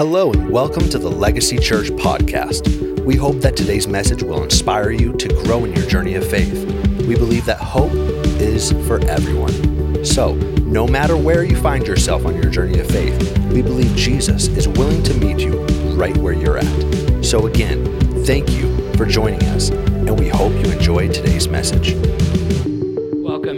Hello, and welcome to the Legacy Church podcast. We hope that today's message will inspire you to grow in your journey of faith. We believe that hope is for everyone. So, no matter where you find yourself on your journey of faith, we believe Jesus is willing to meet you right where you're at. So, again, thank you for joining us, and we hope you enjoy today's message.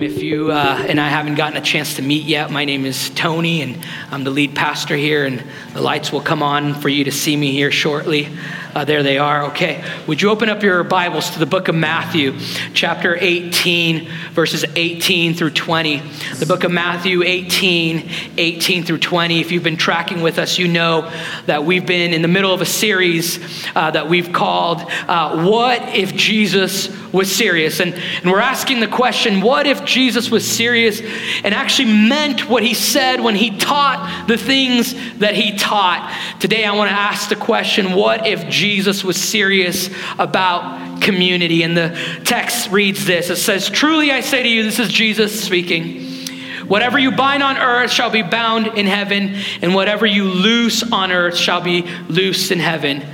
If you uh, and I haven't gotten a chance to meet yet, my name is Tony, and I'm the lead pastor here, and the lights will come on for you to see me here shortly. Uh, there they are. Okay. Would you open up your Bibles to the book of Matthew, chapter 18, verses 18 through 20? The book of Matthew 18, 18 through 20. If you've been tracking with us, you know that we've been in the middle of a series uh, that we've called uh, What If Jesus Was Serious? And, and we're asking the question what if Jesus was serious and actually meant what he said when he taught the things that he taught? Today, I want to ask the question what if Jesus was serious about community. And the text reads this it says, Truly I say to you, this is Jesus speaking. Whatever you bind on earth shall be bound in heaven, and whatever you loose on earth shall be loosed in heaven.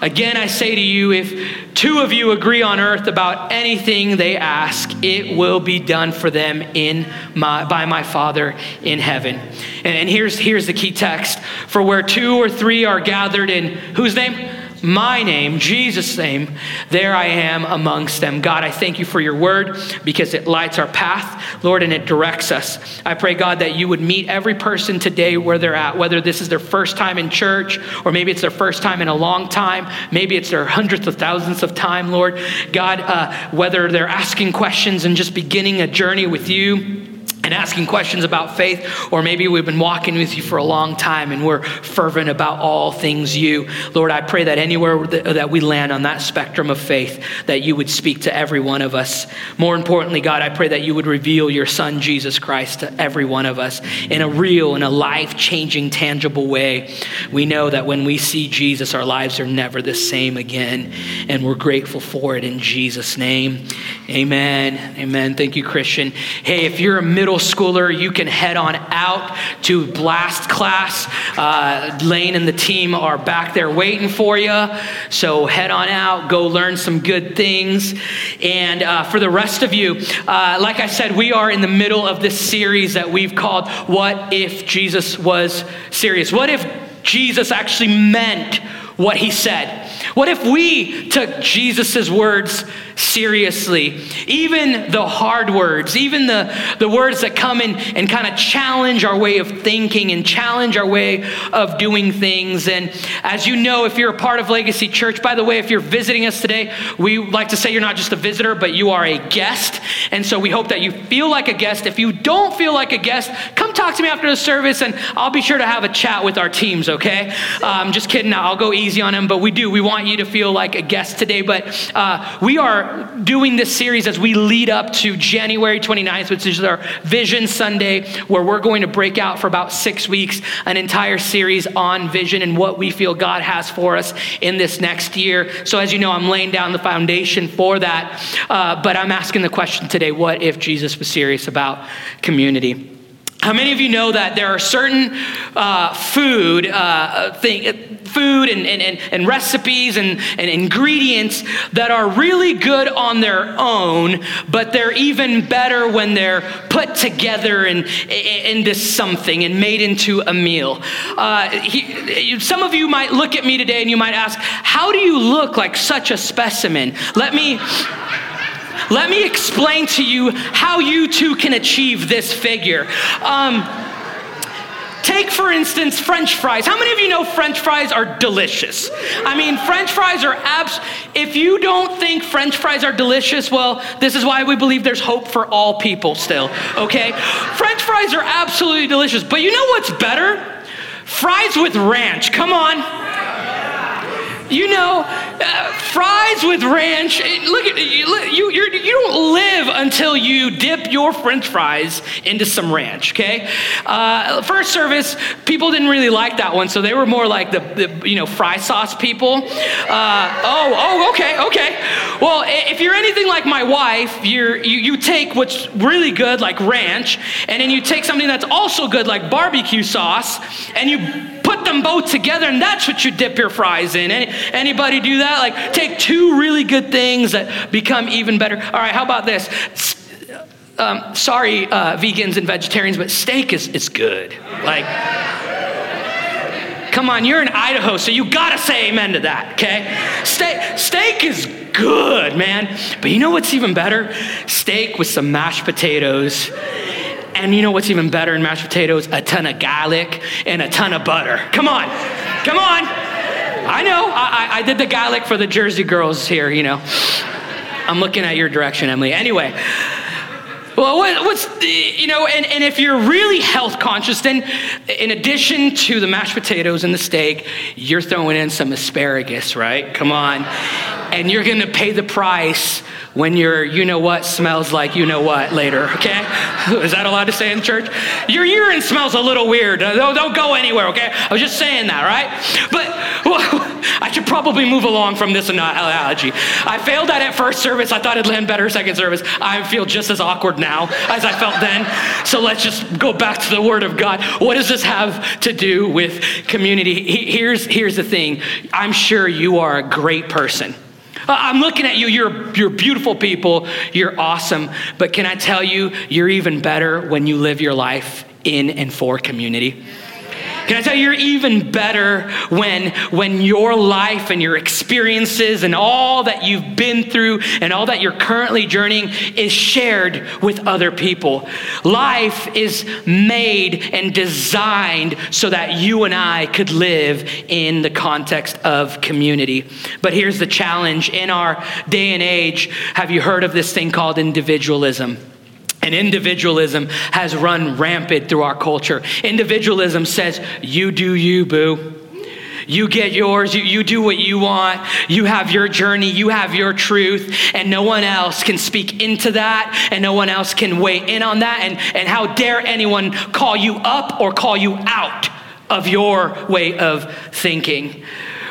Again, I say to you, if two of you agree on earth about anything they ask, it will be done for them in my, by my Father in heaven. And, and here's, here's the key text For where two or three are gathered in whose name? My name, Jesus' name, there I am amongst them. God, I thank you for your word because it lights our path, Lord, and it directs us. I pray, God, that you would meet every person today where they're at, whether this is their first time in church or maybe it's their first time in a long time, maybe it's their hundredth of thousands of time, Lord. God, uh, whether they're asking questions and just beginning a journey with you and asking questions about faith, or maybe we've been walking with you for a long time and we're fervent about all things you. Lord, I pray that anywhere that we land on that spectrum of faith, that you would speak to every one of us. More importantly, God, I pray that you would reveal your Son, Jesus Christ, to every one of us in a real, in a life changing, tangible way. We know that when we see Jesus, our lives are never the same again, and we're grateful for it in Jesus' name. Amen. Amen. Thank you, Christian. Hey, if you're a middle middle schooler, you can head on out to Blast class. Uh, Lane and the team are back there waiting for you. So head on out, go learn some good things. And uh, for the rest of you, uh, like I said, we are in the middle of this series that we've called What If Jesus Was Serious? What if Jesus actually meant what he said? What if we took Jesus' words seriously. Even the hard words, even the, the words that come in and kind of challenge our way of thinking and challenge our way of doing things. And as you know, if you're a part of Legacy Church, by the way, if you're visiting us today, we like to say you're not just a visitor, but you are a guest. And so we hope that you feel like a guest. If you don't feel like a guest, come talk to me after the service and I'll be sure to have a chat with our teams, okay? Um, I'm just kidding. I'll go easy on them, but we do. We want you to feel like a guest today. But uh, we are doing this series as we lead up to January 29th, which is our Vision Sunday, where we're going to break out for about six weeks an entire series on vision and what we feel God has for us in this next year. So, as you know, I'm laying down the foundation for that. Uh, but I'm asking the question today what if Jesus was serious about community? How many of you know that there are certain uh, food, uh, thing, food and, and, and recipes and, and ingredients that are really good on their own, but they're even better when they're put together and, into something and made into a meal? Uh, he, some of you might look at me today and you might ask, How do you look like such a specimen? Let me. Let me explain to you how you too can achieve this figure. Um, Take, for instance, French fries. How many of you know French fries are delicious? I mean, French fries are abs. If you don't think French fries are delicious, well, this is why we believe there's hope for all people still, okay? French fries are absolutely delicious. But you know what's better? Fries with ranch. Come on. You know, uh, fries with ranch. Look at you. You you do not live until you dip your French fries into some ranch. Okay. Uh, first service, people didn't really like that one, so they were more like the, the you know fry sauce people. Uh, oh oh okay okay. Well, if you're anything like my wife, you're you, you take what's really good like ranch, and then you take something that's also good like barbecue sauce, and you put them both together and that's what you dip your fries in. Any, anybody do that? Like take two really good things that become even better. All right, how about this? Um, sorry, uh, vegans and vegetarians, but steak is, is good. Like, come on, you're in Idaho, so you gotta say amen to that, okay? Steak, steak is good, man. But you know what's even better? Steak with some mashed potatoes and you know what's even better in mashed potatoes? A ton of garlic and a ton of butter. Come on, come on. I know, I, I, did the garlic for the Jersey girls here, you know. I'm looking at your direction, Emily. Anyway, well, what, what's, you know, and, and if you're really health conscious, then in addition to the mashed potatoes and the steak, you're throwing in some asparagus, right? Come on. And you're gonna pay the price when your you know what smells like you know what later, okay? Is that allowed to say in church? Your urine smells a little weird. Uh, don't, don't go anywhere, okay? I was just saying that, right? But well, I should probably move along from this analogy. I failed that at first service. I thought it'd land better second service. I feel just as awkward now as I felt then. So let's just go back to the Word of God. What does this have to do with community? Here's, here's the thing I'm sure you are a great person. Uh, I'm looking at you. You're, you're beautiful people. You're awesome. But can I tell you, you're even better when you live your life in and for community. Can I tell you, you're even better when, when your life and your experiences and all that you've been through and all that you're currently journeying is shared with other people. Life is made and designed so that you and I could live in the context of community. But here's the challenge in our day and age have you heard of this thing called individualism? And individualism has run rampant through our culture. Individualism says, you do you, boo. You get yours, you, you do what you want, you have your journey, you have your truth, and no one else can speak into that, and no one else can weigh in on that. And, and how dare anyone call you up or call you out of your way of thinking?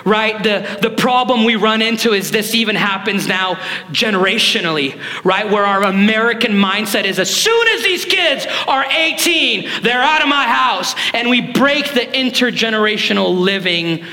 Right? The, the problem we run into is this even happens now generationally, right? Where our American mindset is as soon as these kids are 18, they're out of my house. And we break the intergenerational living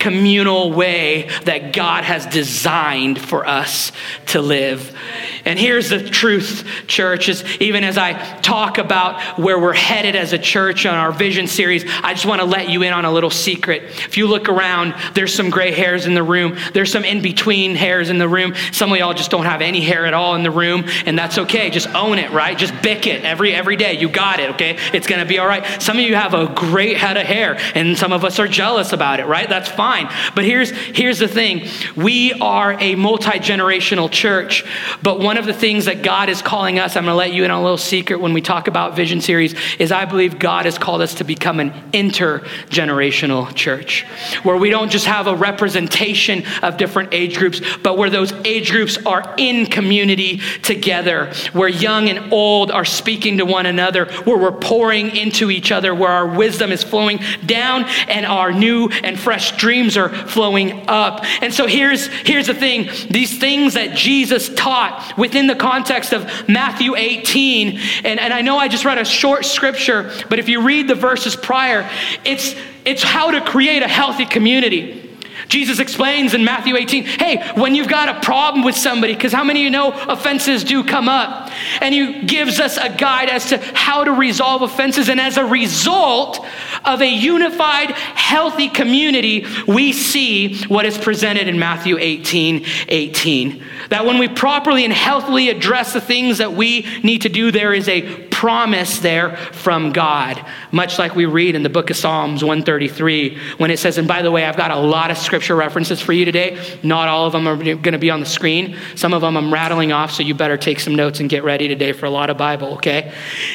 communal way that God has designed for us to live. And here's the truth, church, is even as I talk about where we're headed as a church on our vision series, I just want to let you in on a little secret. If you look around, there's some gray hairs in the room. There's some in-between hairs in the room. Some of y'all just don't have any hair at all in the room, and that's okay. Just own it, right? Just Bic it every every day. You got it, okay? It's gonna be all right. Some of you have a great head of hair, and some of us are jealous about it, right? That's fine. But here's here's the thing. We are a multi-generational church, but one of the things that God is calling us, I'm going to let you in on a little secret when we talk about Vision Series, is I believe God has called us to become an intergenerational church, where we don't just have a representation of different age groups, but where those age groups are in community together, where young and old are speaking to one another, where we're pouring into each other, where our wisdom is flowing down and our new and fresh dreams are flowing up. And so here's, here's the thing these things that Jesus taught within the context of Matthew 18, and, and I know I just read a short scripture, but if you read the verses prior, it's, it's how to create a healthy community. Jesus explains in Matthew 18, hey, when you've got a problem with somebody, because how many of you know offenses do come up? And he gives us a guide as to how to resolve offenses. And as a result of a unified, healthy community, we see what is presented in Matthew 18 18. That when we properly and healthily address the things that we need to do, there is a promise there from God, much like we read in the book of Psalms 133 when it says, and by the way, I've got a lot of scripture references for you today. Not all of them are going to be on the screen. Some of them I'm rattling off, so you better take some notes and get ready today for a lot of Bible, okay?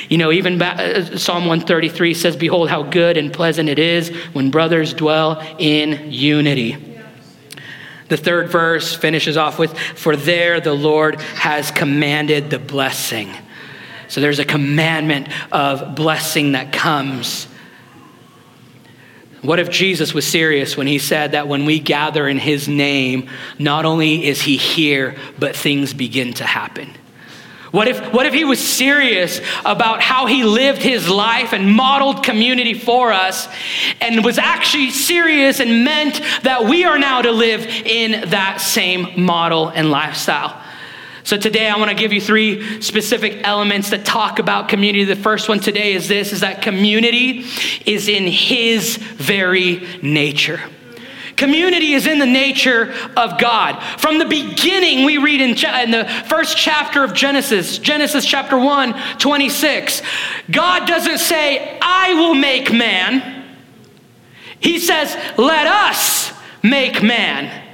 You know, even uh, Psalm 133 says, Behold, how good and pleasant it is when brothers dwell in unity. The third verse finishes off with, For there the Lord has commanded the blessing. So there's a commandment of blessing that comes. What if Jesus was serious when he said that when we gather in his name, not only is he here, but things begin to happen? What if, what if he was serious about how he lived his life and modeled community for us and was actually serious and meant that we are now to live in that same model and lifestyle? So today I want to give you three specific elements that talk about community. The first one today is this is that community is in his very nature. Community is in the nature of God. From the beginning, we read in, in, the first chapter of Genesis, Genesis chapter 1, 26, God doesn't say, I will make man. He says, let us make man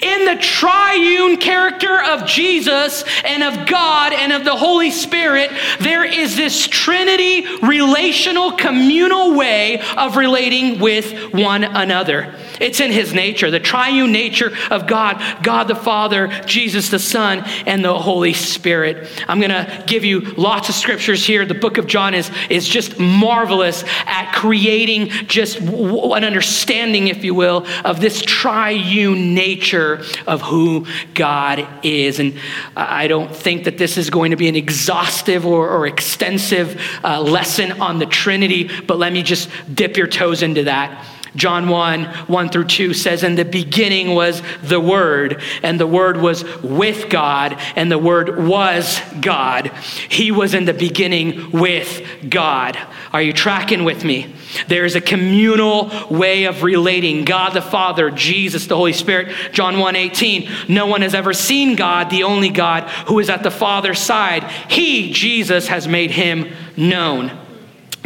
in the triune character of Jesus and of God and of the Holy Spirit, there is this Trinity relational, communal way of relating with one another. It's in his nature, the triune nature of God, God the Father, Jesus the Son, and the Holy Spirit. I'm going to give you lots of scriptures here. The book of John is, is just marvelous at creating just an understanding, if you will, of this triune nature of who God is. And I don't think that this is going to be an exhaustive or, or extensive uh, lesson on the Trinity, but let me just dip your toes into that. John 1, 1 through 2 says, In the beginning was the Word, and the Word was with God, and the Word was God. He was in the beginning with God. Are you tracking with me? There is a communal way of relating God the Father, Jesus, the Holy Spirit. John 1 18, no one has ever seen God, the only God who is at the Father's side. He, Jesus, has made him known.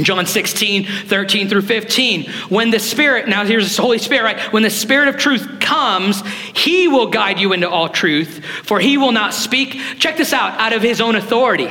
John 16, 13 through 15. When the Spirit, now here's the Holy Spirit, right? When the Spirit of truth comes, He will guide you into all truth, for He will not speak, check this out, out of His own authority.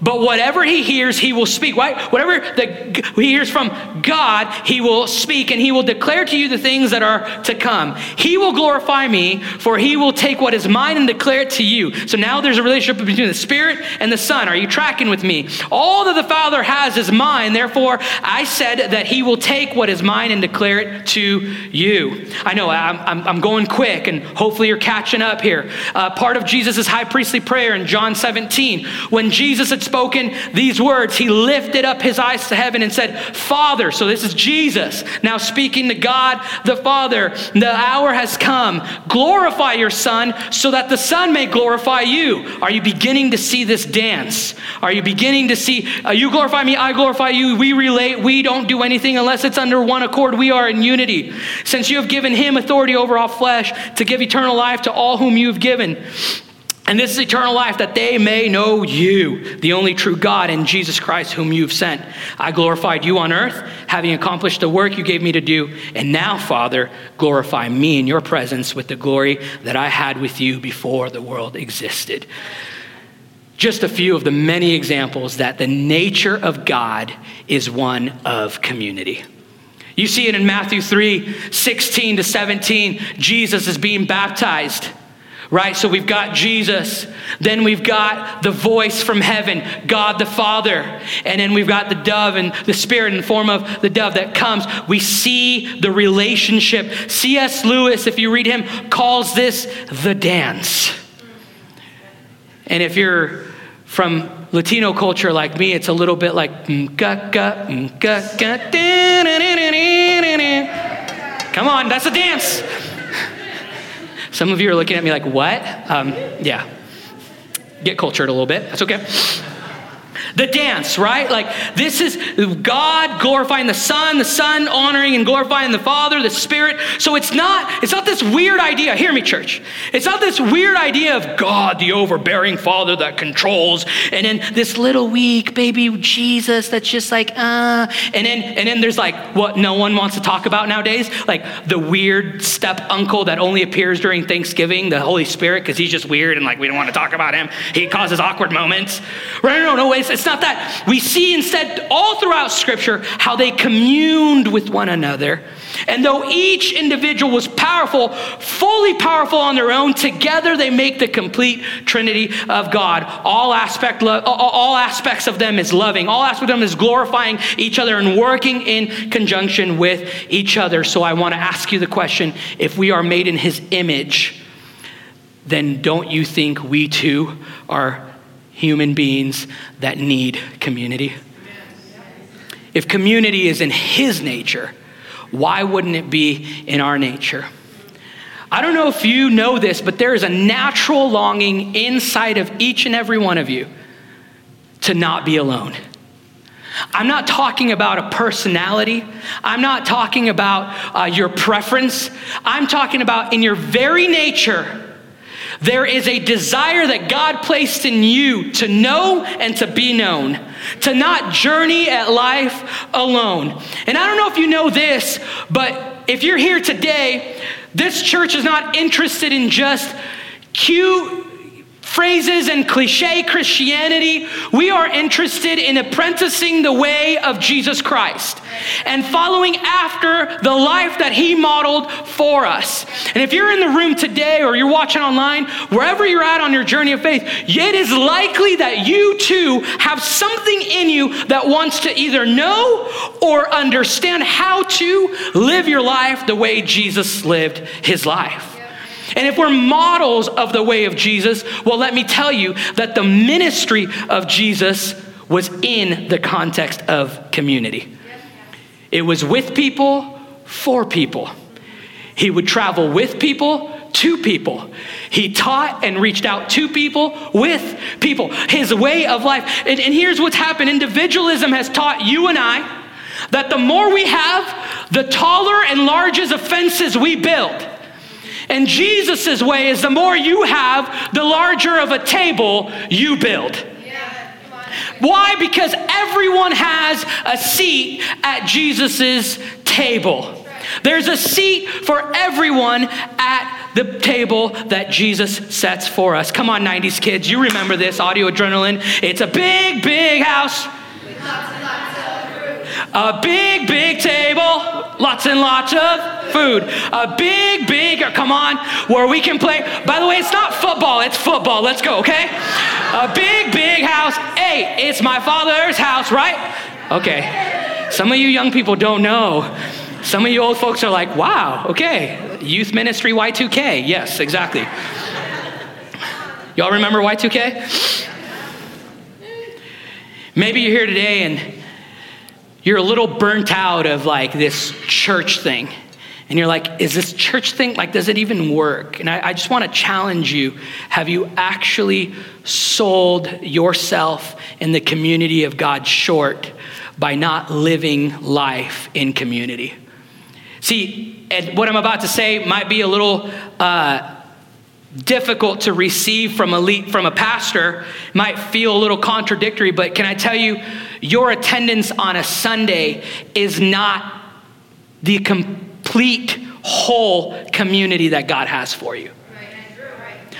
But whatever he hears, he will speak. Right? Whatever the, he hears from God, he will speak and he will declare to you the things that are to come. He will glorify me, for he will take what is mine and declare it to you. So now there's a relationship between the Spirit and the Son. Are you tracking with me? All that the Father has is mine. Therefore, I said that he will take what is mine and declare it to you. I know I'm, I'm, I'm going quick, and hopefully you're catching up here. Uh, part of Jesus' high priestly prayer in John 17, when Jesus had spoken these words, he lifted up his eyes to heaven and said, Father, so this is Jesus now speaking to God the Father, the hour has come. Glorify your Son so that the Son may glorify you. Are you beginning to see this dance? Are you beginning to see, uh, you glorify me, I glorify you, we relate, we don't do anything unless it's under one accord. We are in unity. Since you have given him authority over all flesh to give eternal life to all whom you have given. And this is eternal life, that they may know you, the only true God, and Jesus Christ, whom you've sent. I glorified you on earth, having accomplished the work you gave me to do. And now, Father, glorify me in your presence with the glory that I had with you before the world existed. Just a few of the many examples that the nature of God is one of community. You see it in Matthew 3 16 to 17. Jesus is being baptized right? So we've got Jesus, then we've got the voice from heaven, God the Father, and then we've got the dove and the Spirit in the form of the dove that comes. We see the relationship. C.S. Lewis, if you read him, calls this the dance. And if you're from Latino culture like me, it's a little bit like Come on, that's a dance. Some of you are looking at me like, what? Um, yeah. Get cultured a little bit. That's okay. The dance, right? Like this is God glorifying the Son, the Son honoring and glorifying the Father, the Spirit. So it's not it's not this weird idea. Hear me, church. It's not this weird idea of God, the overbearing Father that controls, and then this little weak baby Jesus that's just like uh, and then and then there's like what no one wants to talk about nowadays, like the weird step uncle that only appears during Thanksgiving, the Holy Spirit, because he's just weird and like we don't want to talk about him. He causes awkward moments. Right? No, no, no. It's, it's not that. We see instead all throughout Scripture how they communed with one another. And though each individual was powerful, fully powerful on their own, together they make the complete Trinity of God. All aspect, all aspects of them is loving. All aspects of them is glorifying each other and working in conjunction with each other. So I want to ask you the question: If we are made in His image, then don't you think we too are human beings that need community? If community is in His nature, why wouldn't it be in our nature? I don't know if you know this, but there is a natural longing inside of each and every one of you to not be alone. I'm not talking about a personality. I'm not talking about uh, your preference. I'm talking about in your very nature, there is a desire that God placed in you to know and to be known, to not journey at life alone. And I don't know if you know this, but if you're here today, this church is not interested in just cute phrases and cliche Christianity. We are interested in apprenticing the way of Jesus Christ and following after the life that he modeled for us. And if you're in the room today or you're watching online, wherever you're at on your journey of faith, it is likely that you too have something in you that wants to either know or understand how to live your life the way Jesus lived his life. And if we're models of the way of Jesus, well, let me tell you that the ministry of Jesus was in the context of community. It was with people, for people. He would travel with people, to people. He taught and reached out to people, with people. His way of life. And, and here's what's happened individualism has taught you and I that the more we have, the taller and largest offenses we build. And Jesus' way is the more you have, the larger of a table you build. Why? Because everyone has a seat at Jesus' table. There's a seat for everyone at the table that Jesus sets for us. Come on, 90s kids, you remember this audio adrenaline. It's a big, big house. A big, big table, lots and lots of food. A big, big, uh, come on, where we can play. By the way, it's not football, it's football. Let's go, okay? A big, big house. Hey, it's my father's house, right? Okay. Some of you young people don't know. Some of you old folks are like, wow, okay. Youth ministry Y2K. Yes, exactly. Y'all remember Y2K? Maybe you're here today and you're a little burnt out of like this church thing. And you're like, is this church thing, like, does it even work? And I, I just want to challenge you have you actually sold yourself in the community of God short by not living life in community? See, what I'm about to say might be a little uh, difficult to receive from a, from a pastor, might feel a little contradictory, but can I tell you, your attendance on a Sunday is not the complete whole community that God has for you.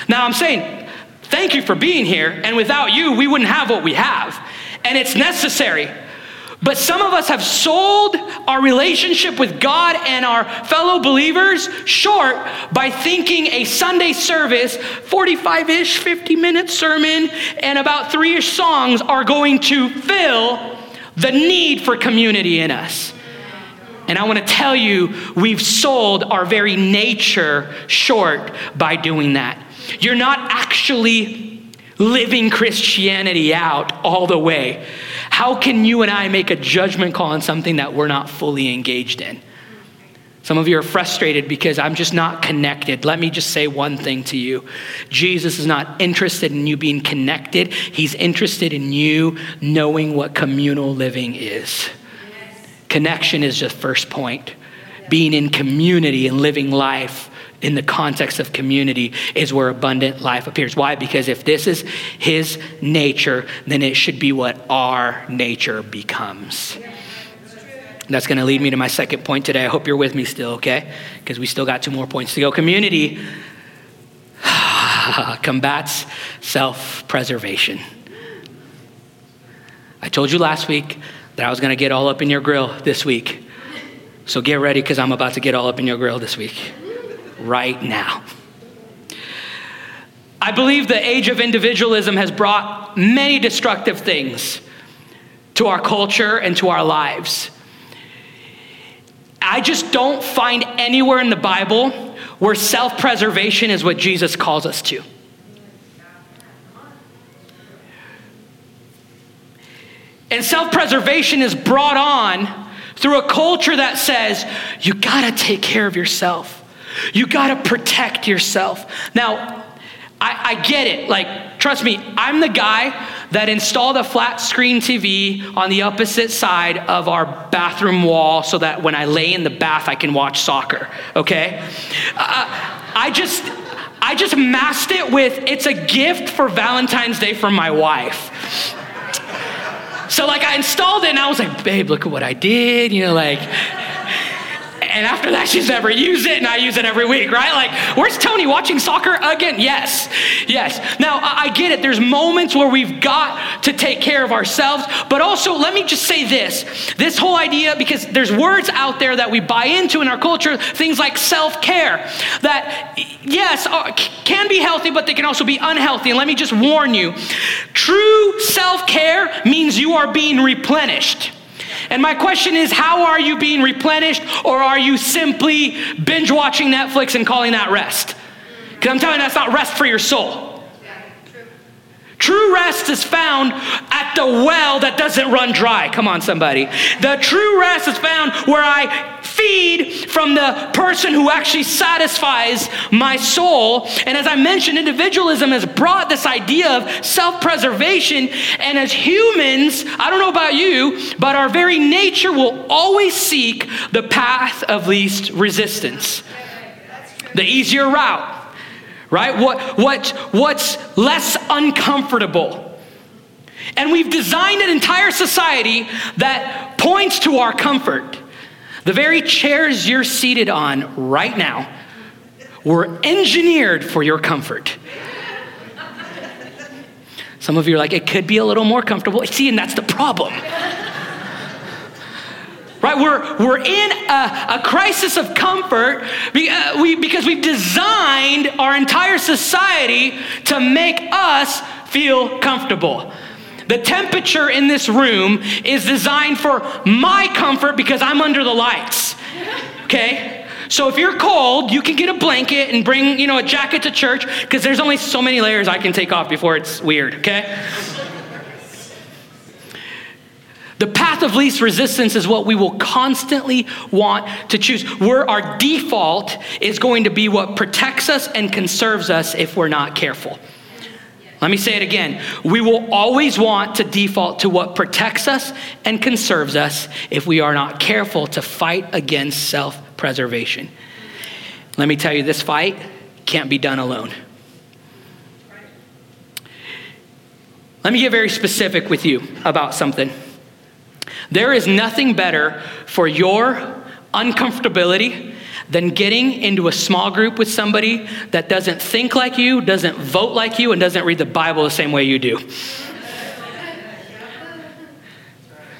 Now, I'm saying, thank you for being here, and without you, we wouldn't have what we have. And it's necessary. But some of us have sold our relationship with God and our fellow believers short by thinking a Sunday service, 45 ish, 50 minute sermon, and about three ish songs are going to fill the need for community in us. And I want to tell you, we've sold our very nature short by doing that. You're not actually living Christianity out all the way. How can you and I make a judgment call on something that we're not fully engaged in? Some of you are frustrated because I'm just not connected. Let me just say one thing to you Jesus is not interested in you being connected, He's interested in you knowing what communal living is. Connection is just first point. Being in community and living life in the context of community is where abundant life appears. Why? Because if this is his nature, then it should be what our nature becomes. That's going to lead me to my second point today. I hope you're with me still, okay? Because we still got two more points to go. Community combats self preservation. I told you last week that I was going to get all up in your grill this week. So get ready because I'm about to get all up in your grill this week right now. I believe the age of individualism has brought many destructive things to our culture and to our lives. I just don't find anywhere in the Bible where self preservation is what Jesus calls us to. And self preservation is brought on through a culture that says, you gotta take care of yourself. You gotta protect yourself. Now, I, I, get it. Like, trust me, I'm the guy that installed a flat screen TV on the opposite side of our bathroom wall so that when I lay in the bath, I can watch soccer, okay? Uh, I just. I just masked it with it's a gift for Valentine's Day from my wife. So like I installed it and I was like, babe, look at what I did. You know, like and after that, she's never used it, and I use it every week, right? Like, where's Tony watching soccer again? Yes, yes. Now, I get it. There's moments where we've got to take care of ourselves, but also, let me just say this this whole idea, because there's words out there that we buy into in our culture, things like self care, that, yes, uh, can be healthy, but they can also be unhealthy. And let me just warn you true self care means you are being replenished. And my question is how are you being replenished, or are you simply binge watching Netflix and calling that rest? Because I'm telling you, that's not rest for your soul. True rest is found at the well that doesn't run dry. Come on, somebody. The true rest is found where I feed from the person who actually satisfies my soul. And as I mentioned, individualism has brought this idea of self preservation. And as humans, I don't know about you, but our very nature will always seek the path of least resistance, the easier route right? What, what, what's less uncomfortable. And we've designed an entire society that points to our comfort. The very chairs you're seated on right now were engineered for your comfort. Some of you are like, it could be a little more comfortable. See, and that's the problem. Right? We're, we're in a, a crisis of comfort uh, because we've designed our entire society to make us feel comfortable. The temperature in this room is designed for my comfort because I'm under the lights. Okay? So if you're cold, you can get a blanket and bring, you know, a jacket to church because there's only so many layers I can take off before it's weird, okay? The path of least resistance is what we will constantly want to choose. Where our default is going to be what protects us and conserves us if we're not careful. Let me say it again. We will always want to default to what protects us and conserves us if we are not careful to fight against self preservation. Let me tell you, this fight can't be done alone. Let me get very specific with you about something. There is nothing better for your uncomfortability than getting into a small group with somebody that doesn't think like you, doesn't vote like you, and doesn't read the Bible the same way you do.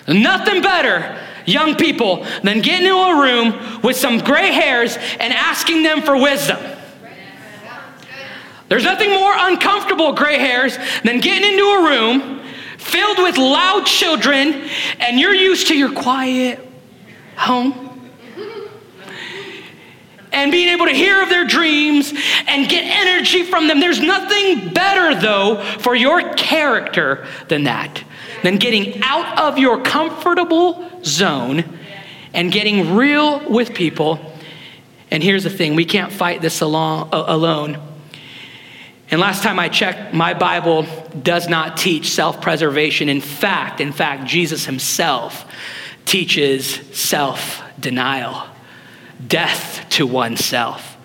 Nothing better, young people, than getting into a room with some gray hairs and asking them for wisdom. There's nothing more uncomfortable, gray hairs, than getting into a room filled with loud children, and you're used to your quiet home. And being able to hear of their dreams and get energy from them. There's nothing better, though, for your character than that, than getting out of your comfortable zone and getting real with people. And here's the thing we can't fight this uh, alone. And last time I checked, my Bible does not teach self preservation. In fact, in fact, Jesus himself teaches self denial, death to oneself.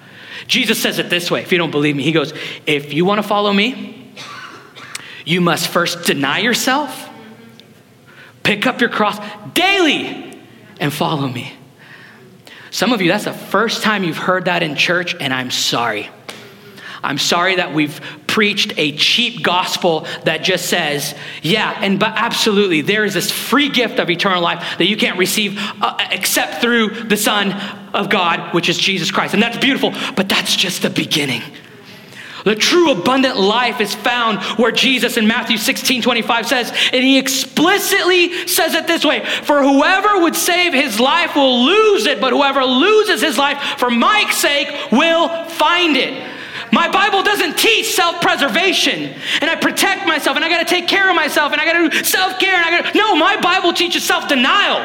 Jesus says it this way if you don't believe me, he goes, If you want to follow me, you must first deny yourself, pick up your cross daily, and follow me. Some of you, that's the first time you've heard that in church, and I'm sorry. I'm sorry that we've preached a cheap gospel that just says, yeah, and but absolutely, there is this free gift of eternal life that you can't receive uh, except through the Son of God, which is Jesus Christ. And that's beautiful, but that's just the beginning. The true abundant life is found where Jesus in Matthew 16 25 says, and he explicitly says it this way For whoever would save his life will lose it, but whoever loses his life for my sake will find it. My Bible doesn't teach self preservation and I protect myself and I got to take care of myself and I got to do self care and I got to. No, my Bible teaches self denial,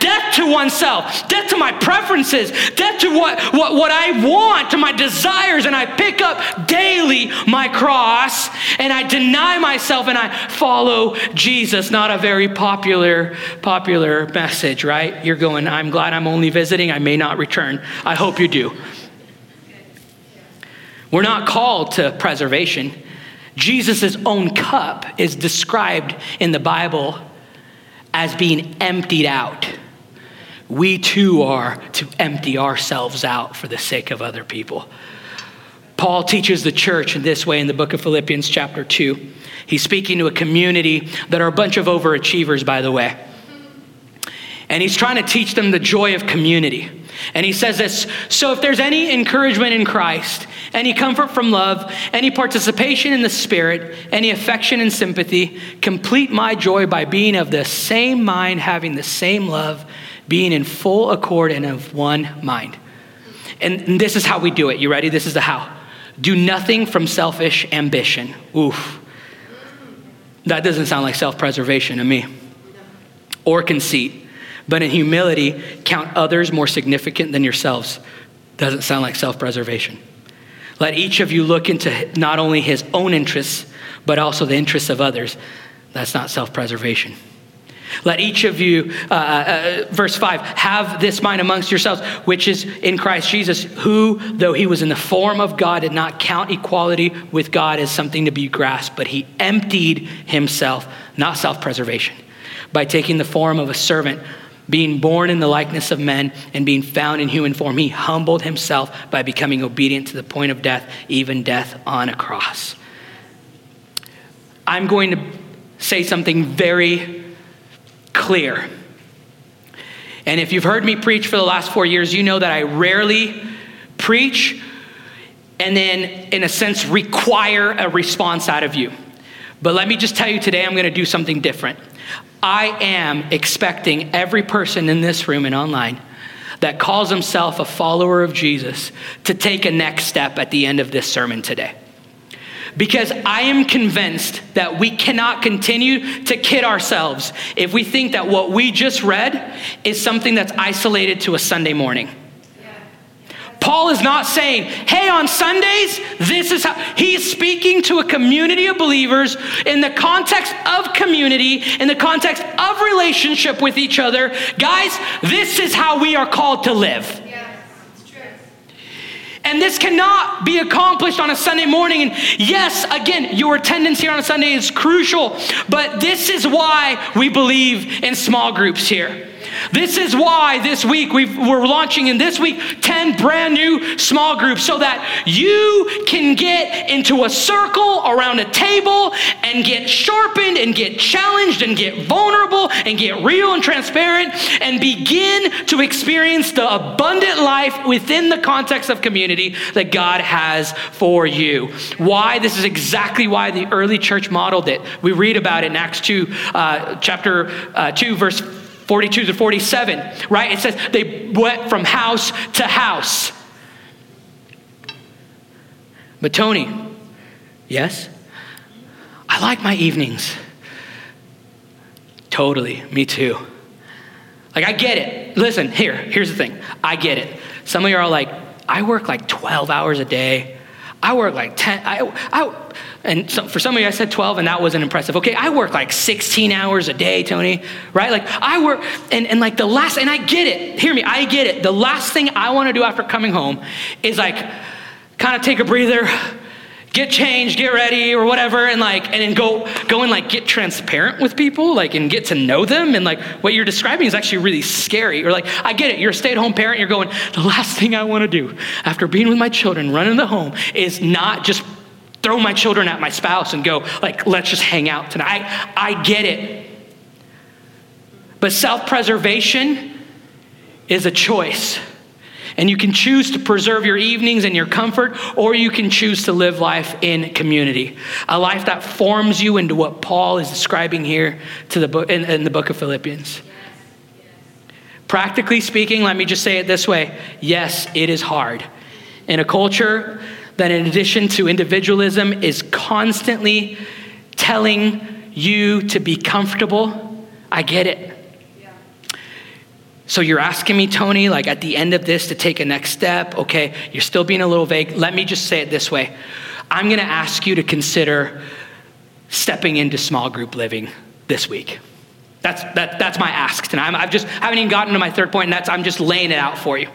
death to oneself, death to my preferences, death to what, what, what I want, to my desires. And I pick up daily my cross and I deny myself and I follow Jesus. Not a very popular, popular message, right? You're going, I'm glad I'm only visiting. I may not return. I hope you do. We're not called to preservation. Jesus' own cup is described in the Bible as being emptied out. We too are to empty ourselves out for the sake of other people. Paul teaches the church in this way in the book of Philippians, chapter 2. He's speaking to a community that are a bunch of overachievers, by the way. And he's trying to teach them the joy of community. And he says this So if there's any encouragement in Christ, any comfort from love, any participation in the Spirit, any affection and sympathy, complete my joy by being of the same mind, having the same love, being in full accord and of one mind. And this is how we do it. You ready? This is the how. Do nothing from selfish ambition. Oof. That doesn't sound like self preservation to me. Or conceit but in humility, count others more significant than yourselves. Doesn't sound like self preservation. Let each of you look into not only his own interests, but also the interests of others. That's not self preservation. Let each of you, uh, uh, uh, verse 5, have this mind amongst yourselves, which is in Christ Jesus, who, though he was in the form of God, did not count equality with God as something to be grasped, but he emptied himself, not self preservation, by taking the form of a servant being born in the likeness of men and being found in human form, he humbled himself by becoming obedient to the point of death, even death on a cross. I'm going to say something very clear. And if you've heard me preach for the last four years, you know that I rarely preach and then, in a sense, require a response out of you. But let me just tell you today, I'm going to do something different. I am expecting every person in this room and online that calls himself a follower of Jesus to take a next step at the end of this sermon today. Because I am convinced that we cannot continue to kid ourselves if we think that what we just read is something that's isolated to a Sunday morning. Paul is not saying, hey, on Sundays, this is how. He's speaking to a community of believers in the context of community, in the context of relationship with each other. Guys, this is how we are called to live. And this cannot be accomplished on a Sunday morning. And yes, again, your attendance here on a Sunday is crucial, but this is why we believe in small groups here. This is why this week we are launching in this week 10 brand new small groups so that you can get into a circle around a table and get sharpened and get challenged and get vulnerable and get real and transparent and begin to experience the abundant life within the context of community that God has for you. Why? This is exactly why the early church modeled it. We read about it in Acts 2, uh, chapter uh, 2, verse 42 to 47, right? It says they went from house to house. But Tony, yes? I like my evenings. Totally, me too. Like, I get it. Listen, here, here's the thing. I get it. Some of you are like, I work like 12 hours a day. I work like 10. I, I, and so for some of you, I said 12, and that wasn't impressive. Okay, I work like 16 hours a day, Tony, right? Like, I work, and, and like the last, and I get it. Hear me, I get it. The last thing I want to do after coming home is like kind of take a breather, get changed, get ready, or whatever, and like, and then go, go and like get transparent with people, like, and get to know them. And like, what you're describing is actually really scary. Or like, I get it. You're a stay at home parent. You're going, the last thing I want to do after being with my children, running the home, is not just throw my children at my spouse and go, like, let's just hang out tonight. I, I get it. But self preservation is a choice. And you can choose to preserve your evenings and your comfort, or you can choose to live life in community. A life that forms you into what Paul is describing here to the book, in, in the book of Philippians. Practically speaking, let me just say it this way yes, it is hard. In a culture that, in addition to individualism, is constantly telling you to be comfortable, I get it. So you're asking me, Tony, like at the end of this to take a next step. Okay, you're still being a little vague. Let me just say it this way I'm going to ask you to consider stepping into small group living this week. That's, that, that's my ask tonight. I'm, I've just I haven't even gotten to my third point, and that's I'm just laying it out for you.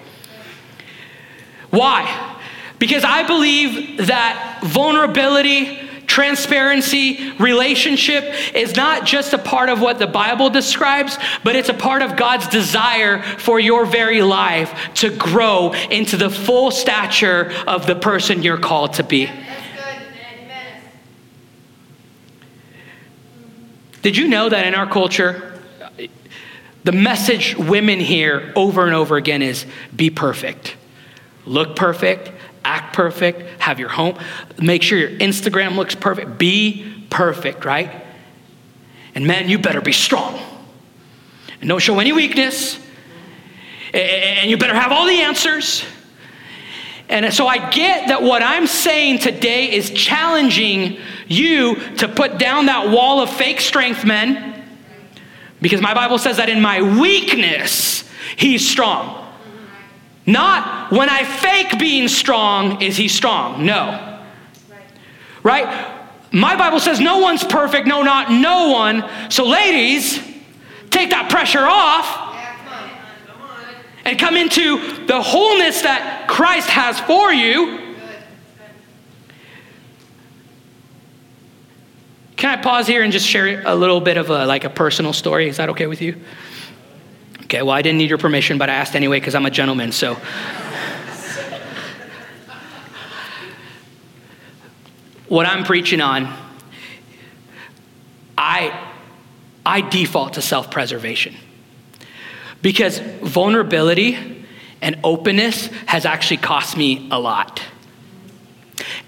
Why? Because I believe that vulnerability transparency, relationship is not just a part of what the Bible describes, but it's a part of God's desire for your very life to grow into the full stature of the person you're called to be. Did you know that in our culture, the message women hear over and over again is be perfect, look perfect, act perfect, have your home, make sure your Instagram looks perfect, be perfect, right? And man, you better be strong. And don't show any weakness. And you better have all the answers. And so I get that what I'm saying today is challenging you to put down that wall of fake strength, men. Because my Bible says that in my weakness, he's strong. Not when I fake being strong, is he strong? No. Right? My Bible says no one's perfect, no, not no one. So, ladies, take that pressure off and come into the wholeness that Christ has for you. Can I pause here and just share a little bit of a, like a personal story? Is that okay with you? Okay, well, I didn't need your permission, but I asked anyway because I'm a gentleman, so. what I'm preaching on, I, I default to self preservation. Because vulnerability and openness has actually cost me a lot.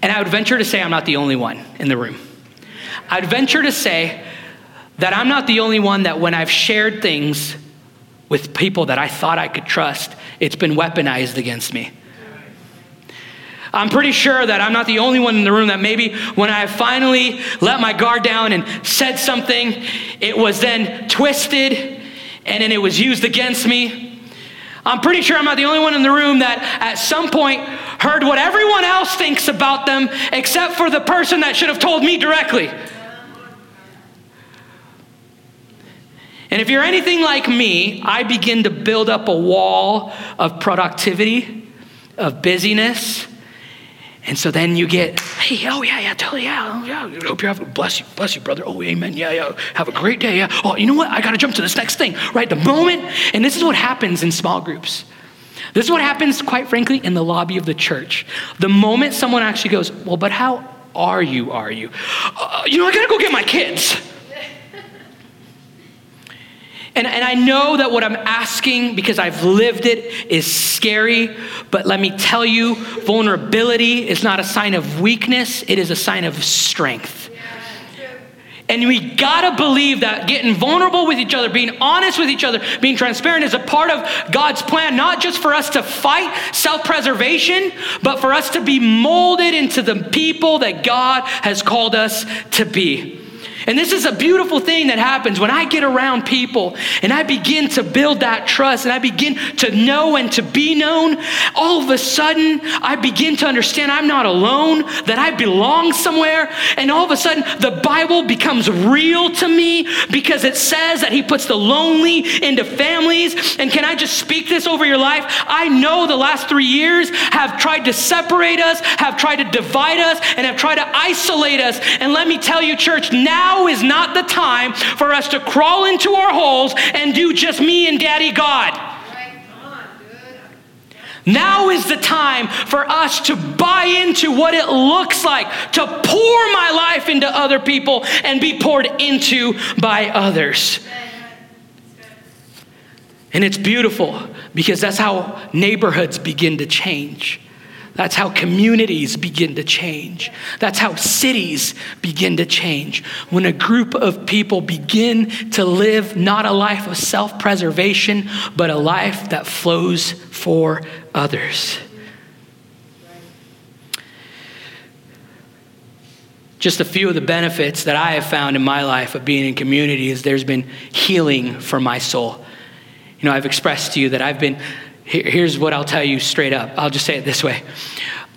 And I would venture to say I'm not the only one in the room. I'd venture to say that I'm not the only one that when I've shared things with people that I thought I could trust, it's been weaponized against me. I'm pretty sure that I'm not the only one in the room that maybe when I finally let my guard down and said something, it was then twisted and then it was used against me. I'm pretty sure I'm not the only one in the room that at some point heard what everyone else thinks about them except for the person that should have told me directly. And if you're anything like me, I begin to build up a wall of productivity, of busyness. And so then you get, hey, oh yeah, yeah, totally, yeah, oh, yeah. Hope you have, bless you, bless you, brother. Oh, amen, yeah, yeah. Have a great day, yeah. Oh, you know what? I got to jump to this next thing, right? The moment, and this is what happens in small groups. This is what happens, quite frankly, in the lobby of the church. The moment someone actually goes, well, but how are you? Are you? Uh, you know, I got to go get my kids. And, and I know that what I'm asking, because I've lived it, is scary, but let me tell you vulnerability is not a sign of weakness, it is a sign of strength. And we gotta believe that getting vulnerable with each other, being honest with each other, being transparent is a part of God's plan, not just for us to fight self preservation, but for us to be molded into the people that God has called us to be. And this is a beautiful thing that happens when I get around people and I begin to build that trust and I begin to know and to be known. All of a sudden, I begin to understand I'm not alone, that I belong somewhere. And all of a sudden, the Bible becomes real to me because it says that He puts the lonely into families. And can I just speak this over your life? I know the last three years have tried to separate us, have tried to divide us, and have tried to isolate us. And let me tell you, church, now now is not the time for us to crawl into our holes and do just me and Daddy God. Now is the time for us to buy into what it looks like to pour my life into other people and be poured into by others. And it's beautiful because that's how neighborhoods begin to change. That's how communities begin to change. That's how cities begin to change. When a group of people begin to live not a life of self preservation, but a life that flows for others. Just a few of the benefits that I have found in my life of being in community is there's been healing for my soul. You know, I've expressed to you that I've been here's what I'll tell you straight up. I'll just say it this way.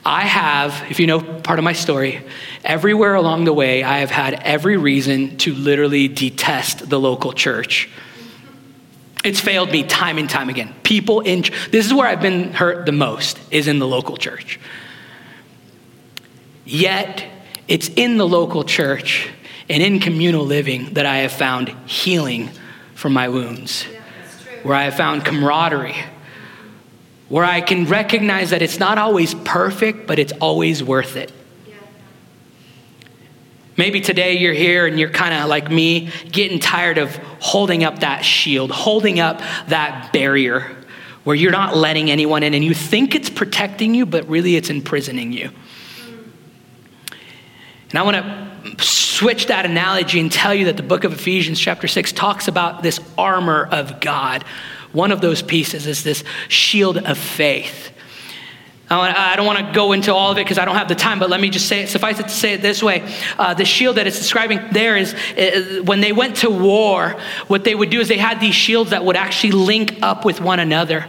I have, if you know part of my story, everywhere along the way, I have had every reason to literally detest the local church. It's failed me time and time again. People in, this is where I've been hurt the most, is in the local church. Yet, it's in the local church and in communal living that I have found healing from my wounds, yeah, where I have found camaraderie where I can recognize that it's not always perfect, but it's always worth it. Maybe today you're here and you're kind of like me, getting tired of holding up that shield, holding up that barrier where you're not letting anyone in and you think it's protecting you, but really it's imprisoning you. And I want to switch that analogy and tell you that the book of Ephesians, chapter 6, talks about this armor of God one of those pieces is this shield of faith. I don't want to go into all of it because I don't have the time, but let me just say it. Suffice it to say it this way uh, the shield that it's describing there is uh, when they went to war, what they would do is they had these shields that would actually link up with one another.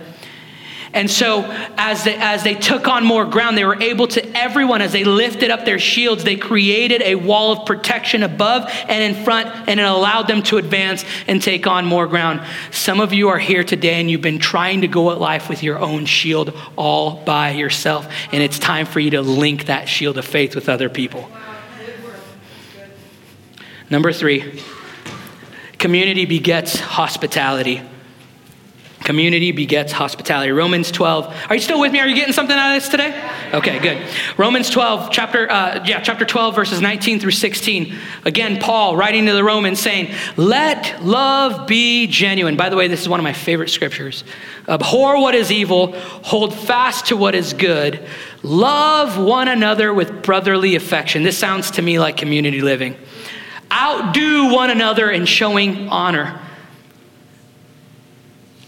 And so, as they, as they took on more ground, they were able to, everyone, as they lifted up their shields, they created a wall of protection above and in front, and it allowed them to advance and take on more ground. Some of you are here today and you've been trying to go at life with your own shield all by yourself, and it's time for you to link that shield of faith with other people. Number three, community begets hospitality. Community begets hospitality. Romans 12. Are you still with me? Are you getting something out of this today? Okay, good. Romans 12, chapter, uh, yeah, chapter 12, verses 19 through 16. Again, Paul writing to the Romans saying, Let love be genuine. By the way, this is one of my favorite scriptures. Abhor what is evil, hold fast to what is good, love one another with brotherly affection. This sounds to me like community living. Outdo one another in showing honor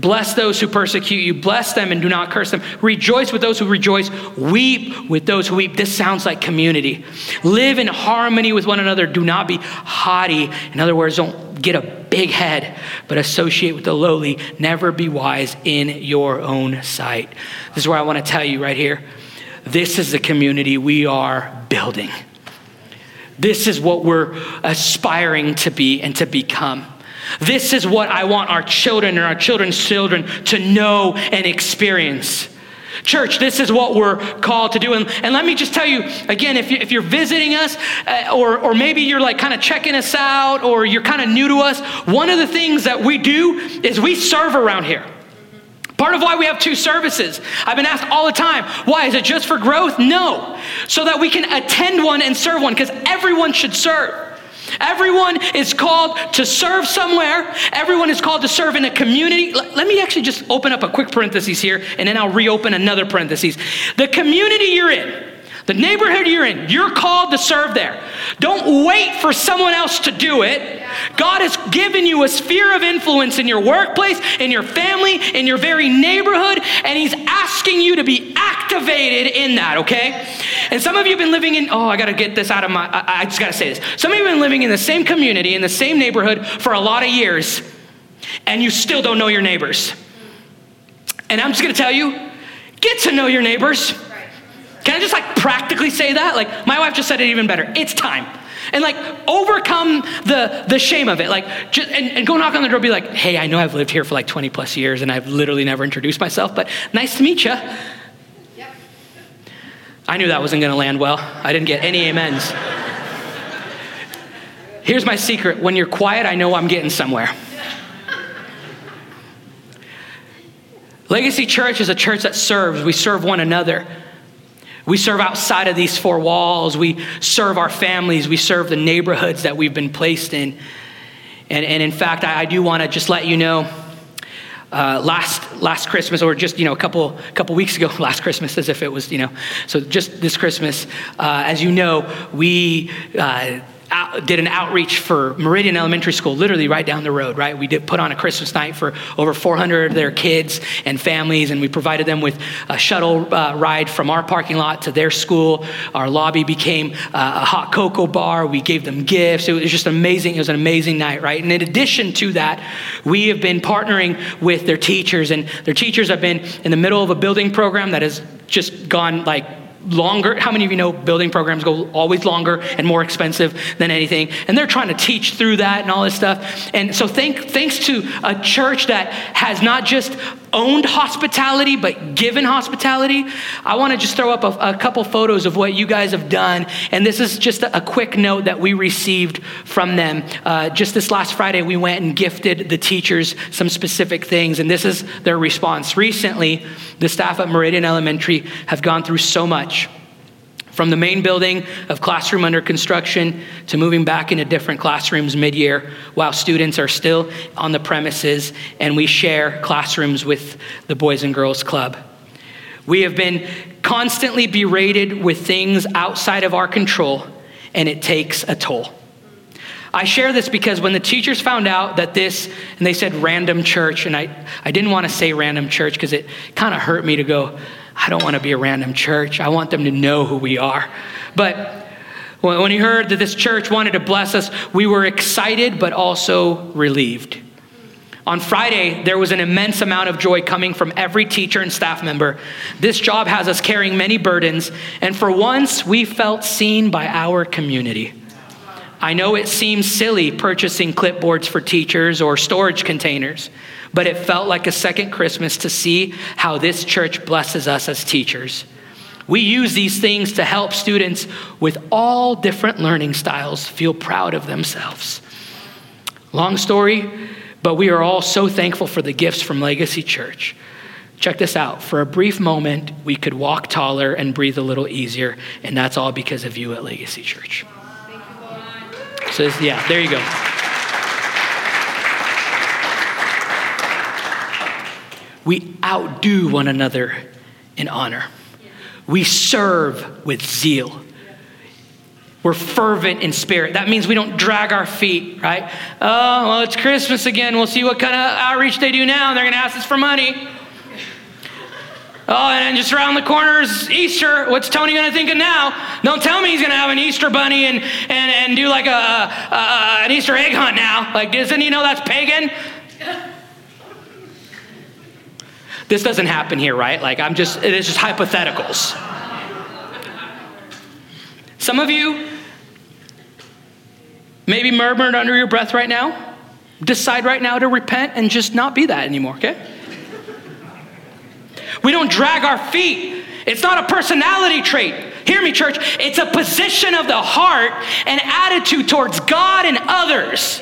Bless those who persecute you. Bless them and do not curse them. Rejoice with those who rejoice. Weep with those who weep. This sounds like community. Live in harmony with one another. Do not be haughty. In other words, don't get a big head, but associate with the lowly. Never be wise in your own sight. This is where I want to tell you right here. This is the community we are building. This is what we're aspiring to be and to become. This is what I want our children and our children's children to know and experience. Church, this is what we're called to do. And, and let me just tell you again if, you, if you're visiting us, uh, or, or maybe you're like kind of checking us out, or you're kind of new to us, one of the things that we do is we serve around here. Part of why we have two services. I've been asked all the time, why? Is it just for growth? No. So that we can attend one and serve one, because everyone should serve. Everyone is called to serve somewhere. Everyone is called to serve in a community. Let me actually just open up a quick parenthesis here, and then I'll reopen another parenthesis. The community you're in, the neighborhood you're in, you're called to serve there. Don't wait for someone else to do it. God has given you a sphere of influence in your workplace, in your family, in your very neighborhood, and He's asking you to be activated in that, okay? And some of you have been living in, oh, I gotta get this out of my, I, I just gotta say this. Some of you have been living in the same community, in the same neighborhood for a lot of years, and you still don't know your neighbors. And I'm just gonna tell you, get to know your neighbors. Can I just like practically say that? Like my wife just said it even better. It's time. And like overcome the the shame of it. Like just, and, and go knock on the door, be like, hey, I know I've lived here for like 20 plus years and I've literally never introduced myself, but nice to meet you. Yep. I knew that wasn't gonna land well. I didn't get any amens. Here's my secret when you're quiet, I know I'm getting somewhere. Legacy Church is a church that serves. We serve one another. We serve outside of these four walls. We serve our families. We serve the neighborhoods that we've been placed in. And, and in fact, I, I do want to just let you know uh, last last Christmas, or just you know a couple couple weeks ago, last Christmas, as if it was you know, so just this Christmas, uh, as you know, we. Uh, out, did an outreach for Meridian Elementary School, literally right down the road, right? We did put on a Christmas night for over 400 of their kids and families, and we provided them with a shuttle uh, ride from our parking lot to their school. Our lobby became uh, a hot cocoa bar. We gave them gifts. It was just amazing. It was an amazing night, right? And in addition to that, we have been partnering with their teachers, and their teachers have been in the middle of a building program that has just gone like longer. How many of you know building programs go always longer and more expensive than anything? And they're trying to teach through that and all this stuff. And so, thank, thanks to a church that has not just owned hospitality, but given hospitality, I want to just throw up a, a, couple photos of what you guys have done. And this is just a, quick note that we received from them. Uh, just this last Friday, we went and gifted the teachers some specific things. And this is their response. Recently, the staff at Meridian Elementary have gone through so much from the main building of classroom under construction to moving back into different classrooms mid-year while students are still on the premises and we share classrooms with the boys and girls club. We have been constantly berated with things outside of our control and it takes a toll. I share this because when the teachers found out that this, and they said random church, and I, I didn't want to say random church because it kind of hurt me to go, I don't want to be a random church. I want them to know who we are. But when he heard that this church wanted to bless us, we were excited but also relieved. On Friday, there was an immense amount of joy coming from every teacher and staff member. This job has us carrying many burdens, and for once, we felt seen by our community. I know it seems silly purchasing clipboards for teachers or storage containers, but it felt like a second Christmas to see how this church blesses us as teachers. We use these things to help students with all different learning styles feel proud of themselves. Long story, but we are all so thankful for the gifts from Legacy Church. Check this out. For a brief moment, we could walk taller and breathe a little easier, and that's all because of you at Legacy Church. So, yeah, there you go. We outdo one another in honor. We serve with zeal. We're fervent in spirit. That means we don't drag our feet, right? Oh, well, it's Christmas again. We'll see what kind of outreach they do now. And they're going to ask us for money. Oh, and just around the corner is Easter. What's Tony going to think of now? Don't tell me he's going to have an Easter bunny and, and, and do like a, a, an Easter egg hunt now. Like, doesn't he know that's pagan? This doesn't happen here, right? Like, I'm just, it is just hypotheticals. Some of you maybe murmured under your breath right now. Decide right now to repent and just not be that anymore, okay? We don't drag our feet. It's not a personality trait. Hear me, church. It's a position of the heart and attitude towards God and others.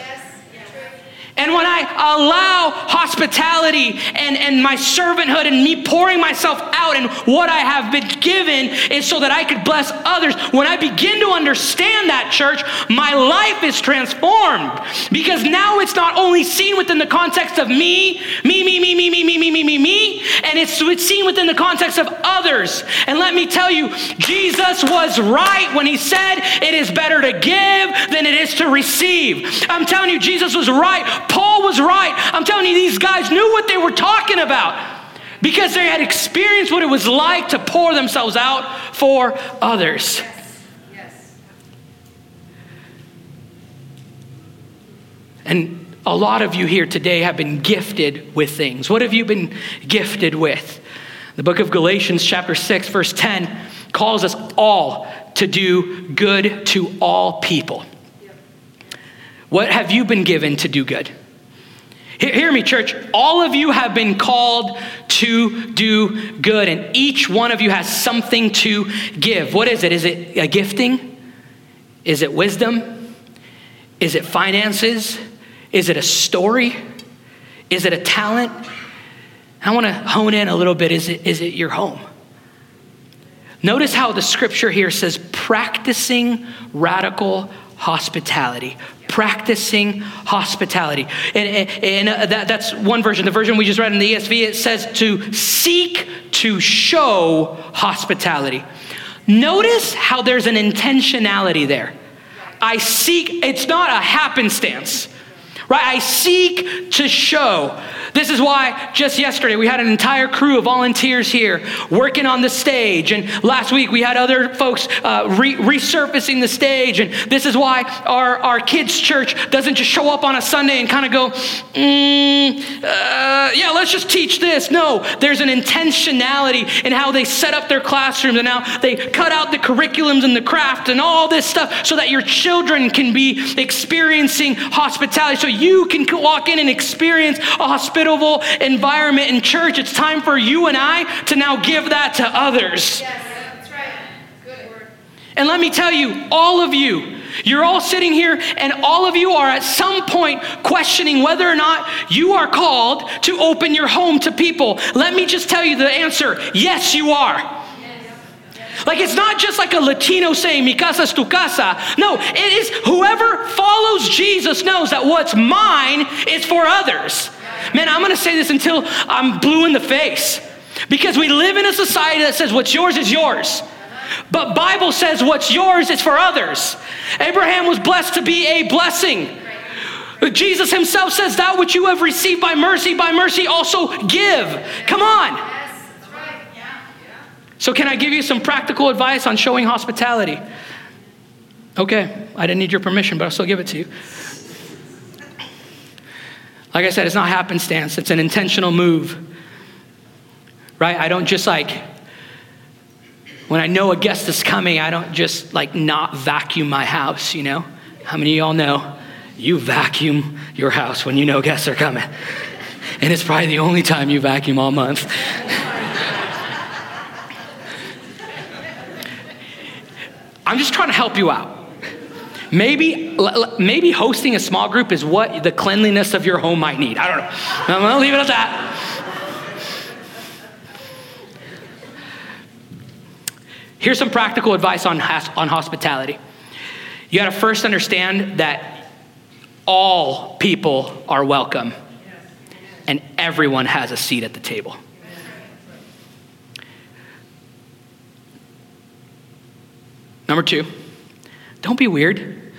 And when I allow hospitality and, and my servanthood and me pouring myself out and what I have been given is so that I could bless others, when I begin to understand that, church, my life is transformed. Because now it's not only seen within the context of me, me, me, me, me, me, me, me, me, me, me, and it's, it's seen within the context of others. And let me tell you, Jesus was right when he said it is better to give than it is to receive. I'm telling you, Jesus was right. Paul was right. I'm telling you, these guys knew what they were talking about because they had experienced what it was like to pour themselves out for others. And a lot of you here today have been gifted with things. What have you been gifted with? The book of Galatians, chapter 6, verse 10, calls us all to do good to all people. What have you been given to do good? Hear me, church. All of you have been called to do good, and each one of you has something to give. What is it? Is it a gifting? Is it wisdom? Is it finances? Is it a story? Is it a talent? I want to hone in a little bit. Is it, is it your home? Notice how the scripture here says practicing radical hospitality. Practicing hospitality. And, and, uh, that, that's one version. The version we just read in the ESV, it says to seek to show hospitality. Notice how there's an intentionality there. I seek, it's not a happenstance, right? I seek to show. This is why just yesterday we had an entire crew of volunteers here working on the stage. And last week we had other folks uh, re- resurfacing the stage. And this is why our, our kids' church doesn't just show up on a Sunday and kind of go, mm, uh, yeah, let's just teach this. No, there's an intentionality in how they set up their classrooms and how they cut out the curriculums and the craft and all this stuff so that your children can be experiencing hospitality, so you can walk in and experience a hospitable environment in church. It's time for you and I to now give that to others. Yes, that's right. Good word. And let me tell you, all of you, you're all sitting here, and all of you are at some point questioning whether or not you are called to open your home to people. Let me just tell you the answer yes, you are. Like it's not just like a Latino saying, mi casa es tu casa. No, it is whoever follows Jesus knows that what's mine is for others. Man, I'm gonna say this until I'm blue in the face. Because we live in a society that says what's yours is yours. But Bible says what's yours is for others. Abraham was blessed to be a blessing. Jesus himself says that which you have received by mercy, by mercy also give. Come on. So, can I give you some practical advice on showing hospitality? Okay, I didn't need your permission, but I'll still give it to you. Like I said, it's not happenstance, it's an intentional move. Right? I don't just like, when I know a guest is coming, I don't just like not vacuum my house, you know? How many of y'all know you vacuum your house when you know guests are coming? And it's probably the only time you vacuum all month. I'm just trying to help you out. Maybe, maybe hosting a small group is what the cleanliness of your home might need. I don't know. I'm to leave it at that. Here's some practical advice on, on hospitality. You got to first understand that all people are welcome and everyone has a seat at the table. Number two, don't be weird.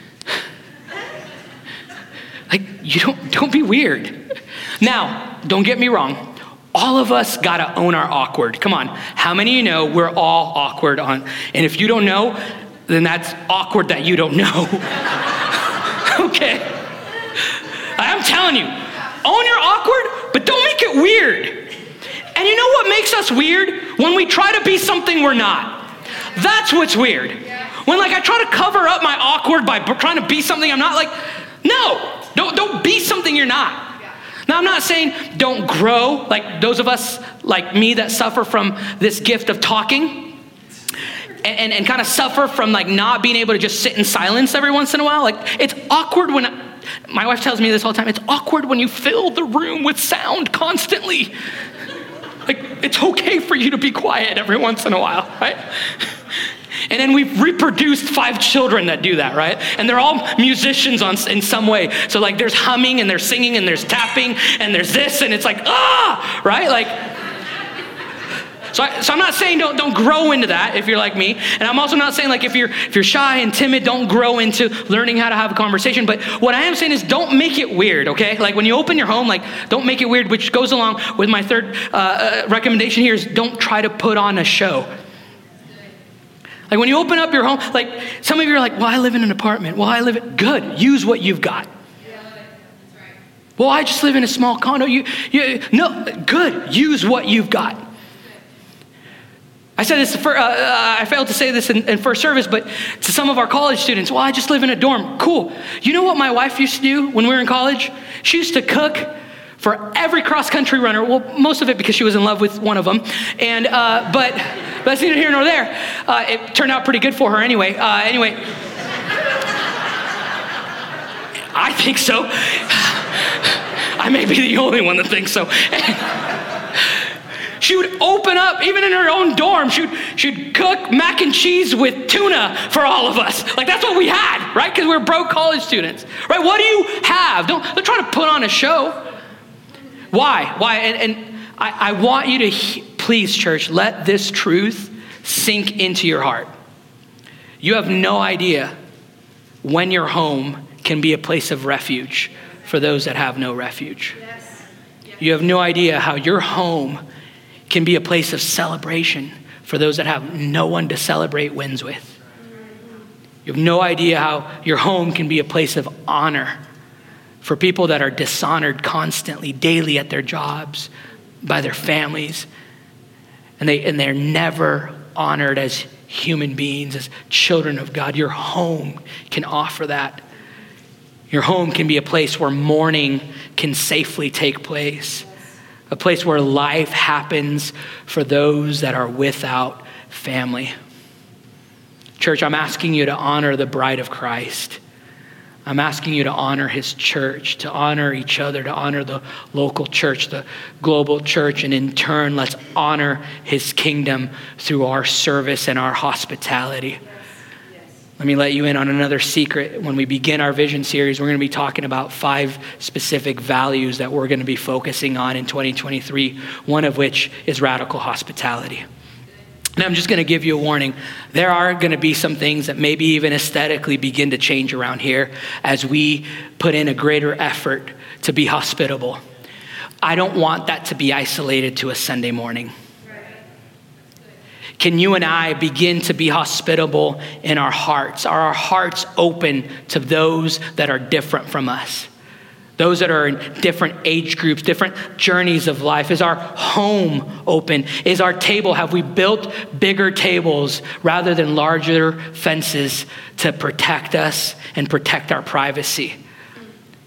like, you don't, don't be weird. Now, don't get me wrong. All of us got to own our awkward. Come on. How many of you know we're all awkward on? And if you don't know, then that's awkward that you don't know. okay. I'm telling you, own your awkward, but don't make it weird. And you know what makes us weird? When we try to be something we're not. That's what's weird. When like I try to cover up my awkward by trying to be something I'm not, like, no, don't, don't be something you're not. Now, I'm not saying don't grow, like those of us like me that suffer from this gift of talking and, and, and kind of suffer from like not being able to just sit in silence every once in a while. Like, it's awkward when, my wife tells me this all the time, it's awkward when you fill the room with sound constantly. Like, it's okay for you to be quiet every once in a while, right? And then we've reproduced five children that do that, right? And they're all musicians on, in some way. So, like, there's humming and there's singing and there's tapping and there's this, and it's like, ah, right? Like, so, I, so I'm not saying don't, don't grow into that if you're like me. And I'm also not saying like if you're, if you're shy and timid, don't grow into learning how to have a conversation. But what I am saying is don't make it weird, okay? Like when you open your home, like don't make it weird, which goes along with my third uh, uh recommendation here is don't try to put on a show. Like when you open up your home, like some of you are like, well, I live in an apartment. Well, I live in, good. Use what you've got. Well, I just live in a small condo. You, you, no, good. Use what you've got. I said this, for, uh, uh, I failed to say this in, in, first service, but to some of our college students, well, I just live in a dorm. Cool. You know what my wife used to do when we were in college? She used to cook for every cross country runner. Well, most of it because she was in love with one of them. And, uh, but, but that's neither here nor there. Uh, it turned out pretty good for her anyway. Uh, anyway. I think so. I may be the only one that thinks so. She would open up, even in her own dorm, she'd, she'd cook mac and cheese with tuna for all of us. Like that's what we had, right? Because we are broke college students, right? What do you have? Don't, don't try to put on a show. Why? Why? And, and I, I want you to, please, church, let this truth sink into your heart. You have no idea when your home can be a place of refuge for those that have no refuge. Yes. You have no idea how your home can be a place of celebration for those that have no one to celebrate wins with. You have no idea how your home can be a place of honor for people that are dishonored constantly, daily at their jobs, by their families, and, they, and they're never honored as human beings, as children of God. Your home can offer that. Your home can be a place where mourning can safely take place a place where life happens for those that are without family. Church, I'm asking you to honor the bride of Christ. I'm asking you to honor his church, to honor each other, to honor the local church, the global church, and in turn, let's honor his kingdom through our service and our hospitality. Let me let you in on another secret. When we begin our vision series, we're going to be talking about five specific values that we're going to be focusing on in 2023, one of which is radical hospitality. Now, I'm just going to give you a warning. There are going to be some things that maybe even aesthetically begin to change around here as we put in a greater effort to be hospitable. I don't want that to be isolated to a Sunday morning. Can you and I begin to be hospitable in our hearts? Are our hearts open to those that are different from us? Those that are in different age groups, different journeys of life? Is our home open? Is our table, have we built bigger tables rather than larger fences to protect us and protect our privacy?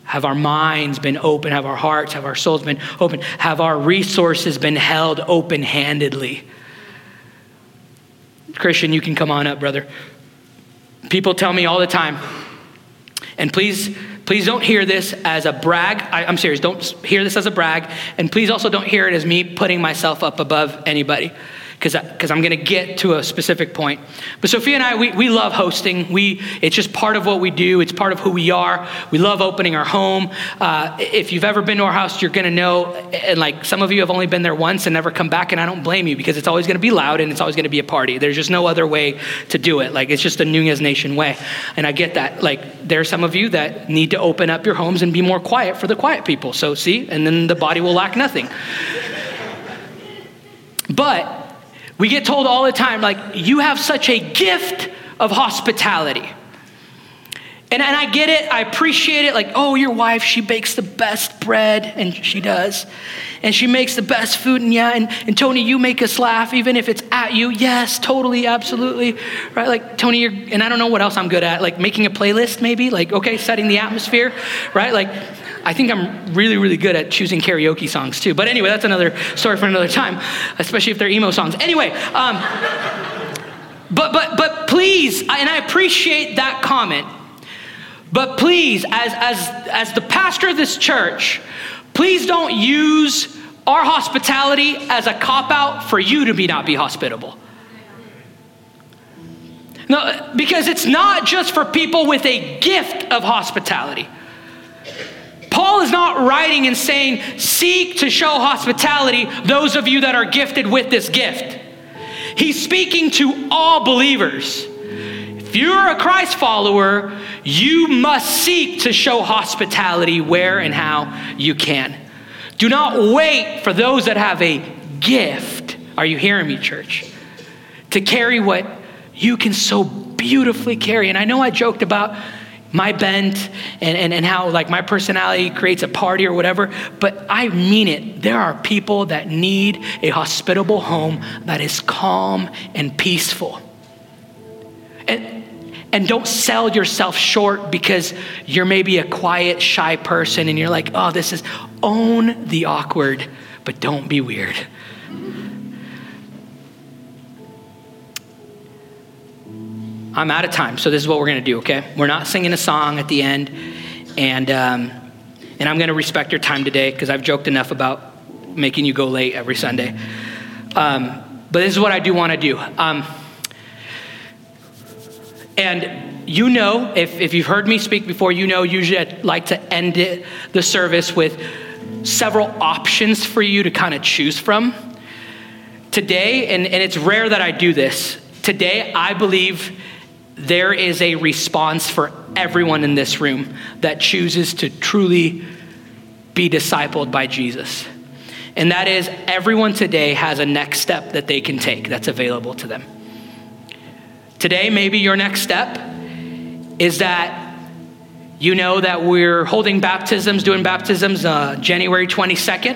Have our minds been open? Have our hearts, have our souls been open? Have our resources been held open handedly? Christian, you can come on up, brother. People tell me all the time, and please, please don't hear this as a brag. I, am serious. Don't hear this as a brag, and please also don't hear it as me putting myself up above anybody because I'm going to get to a specific point. But Sophia and I, we, we love hosting. We, it's just part of what we do, it's part of who we are. We love opening our home. Uh, if you've ever been to our house, you're going to know, and like some of you have only been there once and never come back, and I don't blame you because it's always going to be loud and it's always going to be a party. There's just no other way to do it. Like, it's just a Nunez Nation way. And I get that. Like, there are some of you that need to open up your homes and be more quiet for the quiet people. So, see, and then the body will lack nothing. But we get told all the time, like, you have such a gift of hospitality. And, and I get it, I appreciate it. Like, oh, your wife, she bakes the best bread, and she does. And she makes the best food, and yeah, and, and Tony, you make us laugh, even if it's at you. Yes, totally, absolutely. Right? Like, Tony, you're, and I don't know what else I'm good at, like making a playlist, maybe, like, okay, setting the atmosphere, right? Like, I think I'm really, really good at choosing karaoke songs too. But anyway, that's another story for another time, especially if they're emo songs. Anyway, um, but but but please, and I appreciate that comment. But please, as as as the pastor of this church, please don't use our hospitality as a cop out for you to be not be hospitable. No, because it's not just for people with a gift of hospitality. Paul is not writing and saying, seek to show hospitality, those of you that are gifted with this gift. He's speaking to all believers. If you're a Christ follower, you must seek to show hospitality where and how you can. Do not wait for those that have a gift. Are you hearing me, church? To carry what you can so beautifully carry. And I know I joked about my bent and, and, and how like my personality creates a party or whatever but i mean it. There are people that need a hospitable home that is calm and peaceful. And and don't sell yourself short because you're maybe a quiet shy person and you're like oh this is own the awkward but don't be weird I'm out of time, so this is what we're going to do, okay? We're not singing a song at the end. And, um, and I'm going to respect your time today because I've joked enough about making you go late every Sunday. Um, but this is what I do want to do. Um, and you know, if, if you've heard me speak before, you know usually I like to end it, the service with several options for you to kind of choose from. Today, and, and it's rare that I do this, today I believe there is a response for everyone in this room that chooses to truly be discipled by Jesus. And that is, everyone today has a next step that they can take that's available to them. Today, maybe your next step is that you know that we're holding baptisms, doing baptisms uh, January 22nd,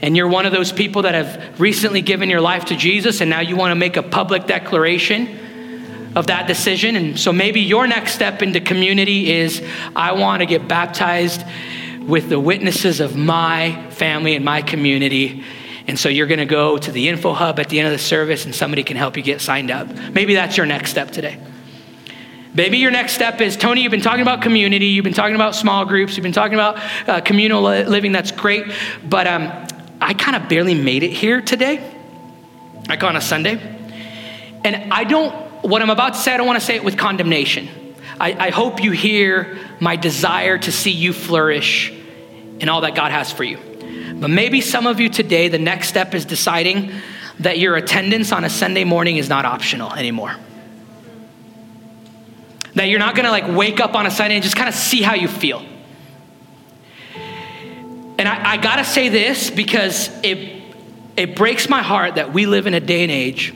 and you're one of those people that have recently given your life to Jesus, and now you want to make a public declaration of that decision. And so maybe your next step into community is I want to get baptized with the witnesses of my family and my community. And so you're going to go to the info hub at the end of the service and somebody can help you get signed up. Maybe that's your next step today. Maybe your next step is Tony, you've been talking about community, you've been talking about small groups, you've been talking about uh, communal living, that's great. But um, I kind of barely made it here today, like on a Sunday. And I don't, what I'm about to say, I don't want to say it with condemnation. I, I hope you hear my desire to see you flourish in all that God has for you. But maybe some of you today, the next step is deciding that your attendance on a Sunday morning is not optional anymore. That you're not gonna like wake up on a Sunday and just kind of see how you feel. And I, I gotta say this because it, it breaks my heart that we live in a day and age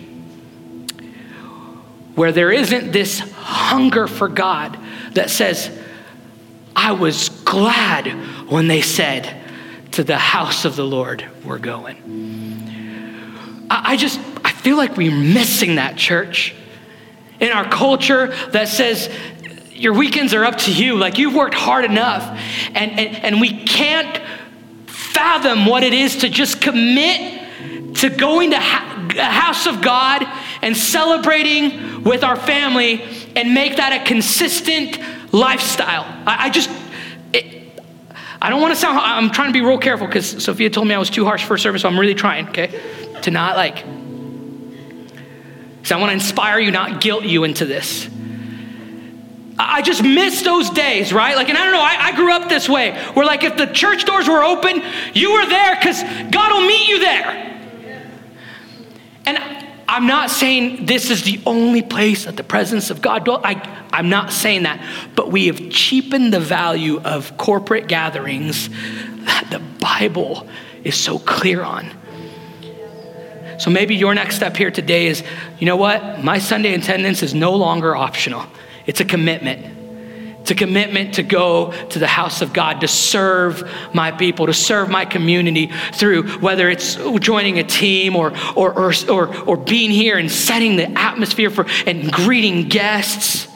where there isn't this hunger for God that says, I was glad when they said, To the house of the Lord we're going. I, just, I feel like we're missing that, church. In our culture that says, your weekends are up to you. Like you've worked hard enough. And, and, and we can't fathom what it is to just commit to going to ha- house of God and celebrating with our family and make that a consistent lifestyle. I, I just, it, I don't want to sound, I'm trying to be real careful because Sophia told me I was too harsh for service, so I'm really trying, okay? To not like, because I want to inspire you, not guilt you into this. I just miss those days, right? Like, and I don't know, I, I, grew up this way where, like, if the church doors were open, you were there because God will meet you there. And I'm not saying this is the only place that the presence of God dwells. I, I'm not saying that. But we have cheapened the value of corporate gatherings that the Bible is so clear on. So maybe your next step here today is you know what? My Sunday attendance is no longer optional, it's a commitment. It's a commitment to go to the house of God, to serve my people, to serve my community through whether it's joining a team or, or, or, or, or being here and setting the atmosphere for and greeting guests.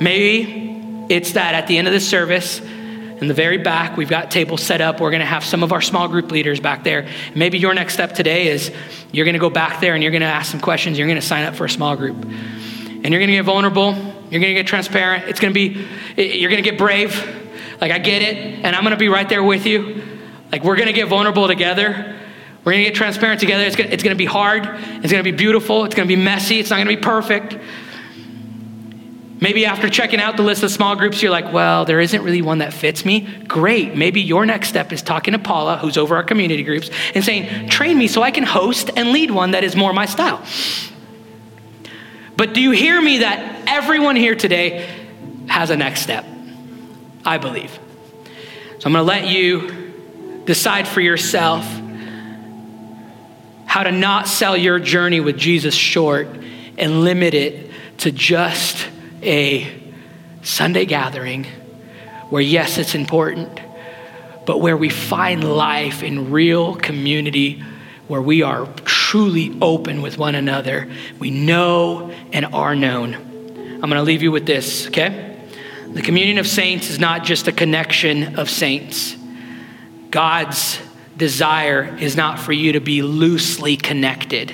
Maybe it's that at the end of the service, in the very back, we've got tables set up. We're going to have some of our small group leaders back there. Maybe your next step today is you're going to go back there and you're going to ask some questions. You're going to sign up for a small group. And you're going to get vulnerable you're going to get transparent. It's going to be, you're going to get brave. Like, I get it. And I'm going to be right there with you. Like, we're going to get vulnerable together. We're going to get transparent together. It's going, to be hard. It's going to be beautiful. It's going to be messy. It's not going to be perfect. Maybe after checking out the list of small groups, you're like, well, there isn't really one that fits me. Great. Maybe your next step is talking to Paula, who's over our community groups, and saying, train me so I can host and lead one that is more my style. But do you hear me that everyone here today has a next step? I believe. So I'm going to let you decide for yourself how to not sell your journey with Jesus short and limit it to just a Sunday gathering where, yes, it's important, but where we find life in real community where we are truly open with one another. We know and are known. I'm going to leave you with this, okay? The communion of saints is not just a connection of saints. God's desire is not for you to be loosely connected.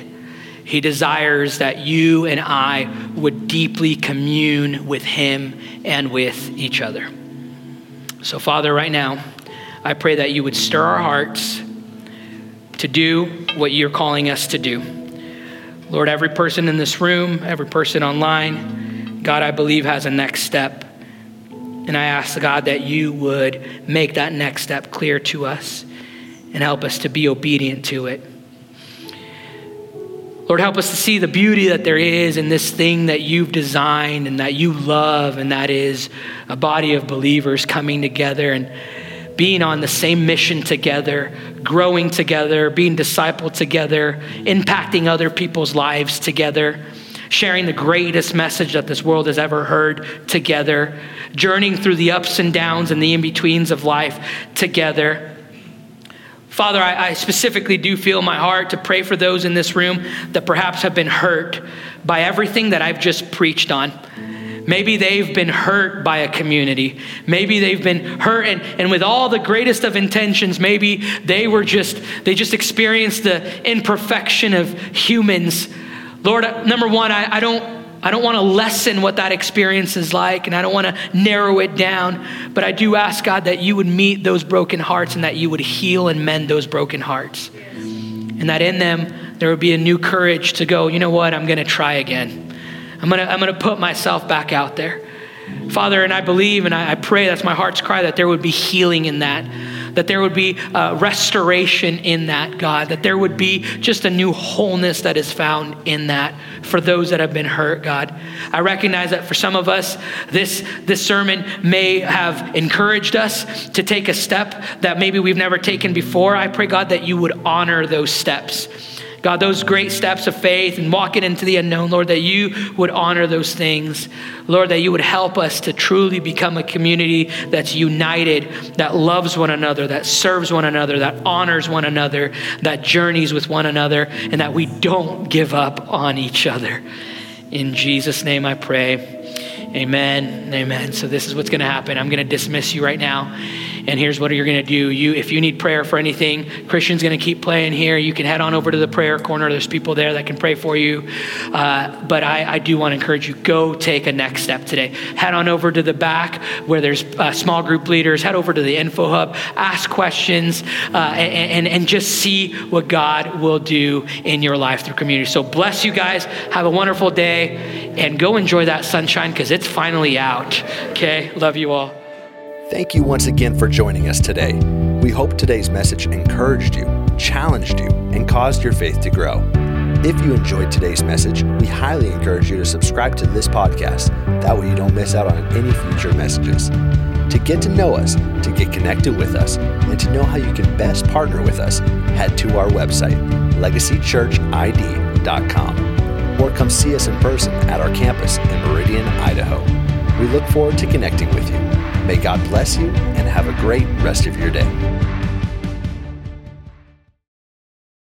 He desires that you and I would deeply commune with Him and with each other. So, Father, right now, I pray that you would stir our hearts to do what you're calling us to do. Lord, every person in this room, every person online, God, I believe has a next step. And I ask God that you would make that next step clear to us and help us to be obedient to it. Lord, help us to see the beauty that there is in this thing that you've designed and that you love, and that is a body of believers coming together and being on the same mission together, growing together, being discipled together, impacting other people's lives together, sharing the greatest message that this world has ever heard together, journeying through the ups and downs and the in betweens of life together. Father, I, I, specifically do feel my heart to pray for those in this room that perhaps have been hurt by everything that I've just preached on. Maybe they've been hurt by a community. Maybe they've been hurt, and, and with all the greatest of intentions, maybe they were just, they just experienced the imperfection of humans. Lord, uh, number one, I, I don't I don't want to lessen what that experience is like, and I don't want to narrow it down, but I do ask God that you would meet those broken hearts and that you would heal and mend those broken hearts. And that in them, there would be a new courage to go, you know what, I'm going to try again. I'm going to, I'm going to put myself back out there. Father, and I believe and I, I pray, that's my heart's cry, that there would be healing in that that there would be uh, restoration in that, God, that there would be just a new wholeness that is found in that for those that have been hurt, God. I recognize that for some of us, this, this sermon may have encouraged us to take a step that maybe we've never taken before. I pray, God, that you would honor those steps God, those great steps of faith and walking into the unknown, Lord, that you would honor those things. Lord, that you would help us to truly become a community that's united, that loves one another, that serves one another, that honors one another, that journeys with one another, and that we don't give up on each other. In Jesus' name I pray. Amen. Amen. So this is what's going to happen. I'm going to dismiss you right now. And here's what you're going to do. You, if you need prayer for anything, Christian's going to keep playing here. You can head on over to the prayer corner. There's people there that can pray for you. Uh, but I, I, do want to encourage you, go take a next step today. Head on over to the back where there's uh, small group leaders. Head over to the info hub. Ask questions uh, and, and, and just see what God will do in your life through community. So bless you guys. Have a wonderful day and go enjoy that sunshine because it's finally out. Okay? Love you all. Thank you once again for joining us today. We hope today's message encouraged you, challenged you, and caused your faith to grow. If you enjoyed today's message, we highly encourage you to subscribe to this podcast. That way, you don't miss out on any future messages. To get to know us, to get connected with us, and to know how you can best partner with us, head to our website, legacychurchid.com, or come see us in person at our campus in Meridian, Idaho. We look forward to connecting with you. May God bless you and have a great rest of your day.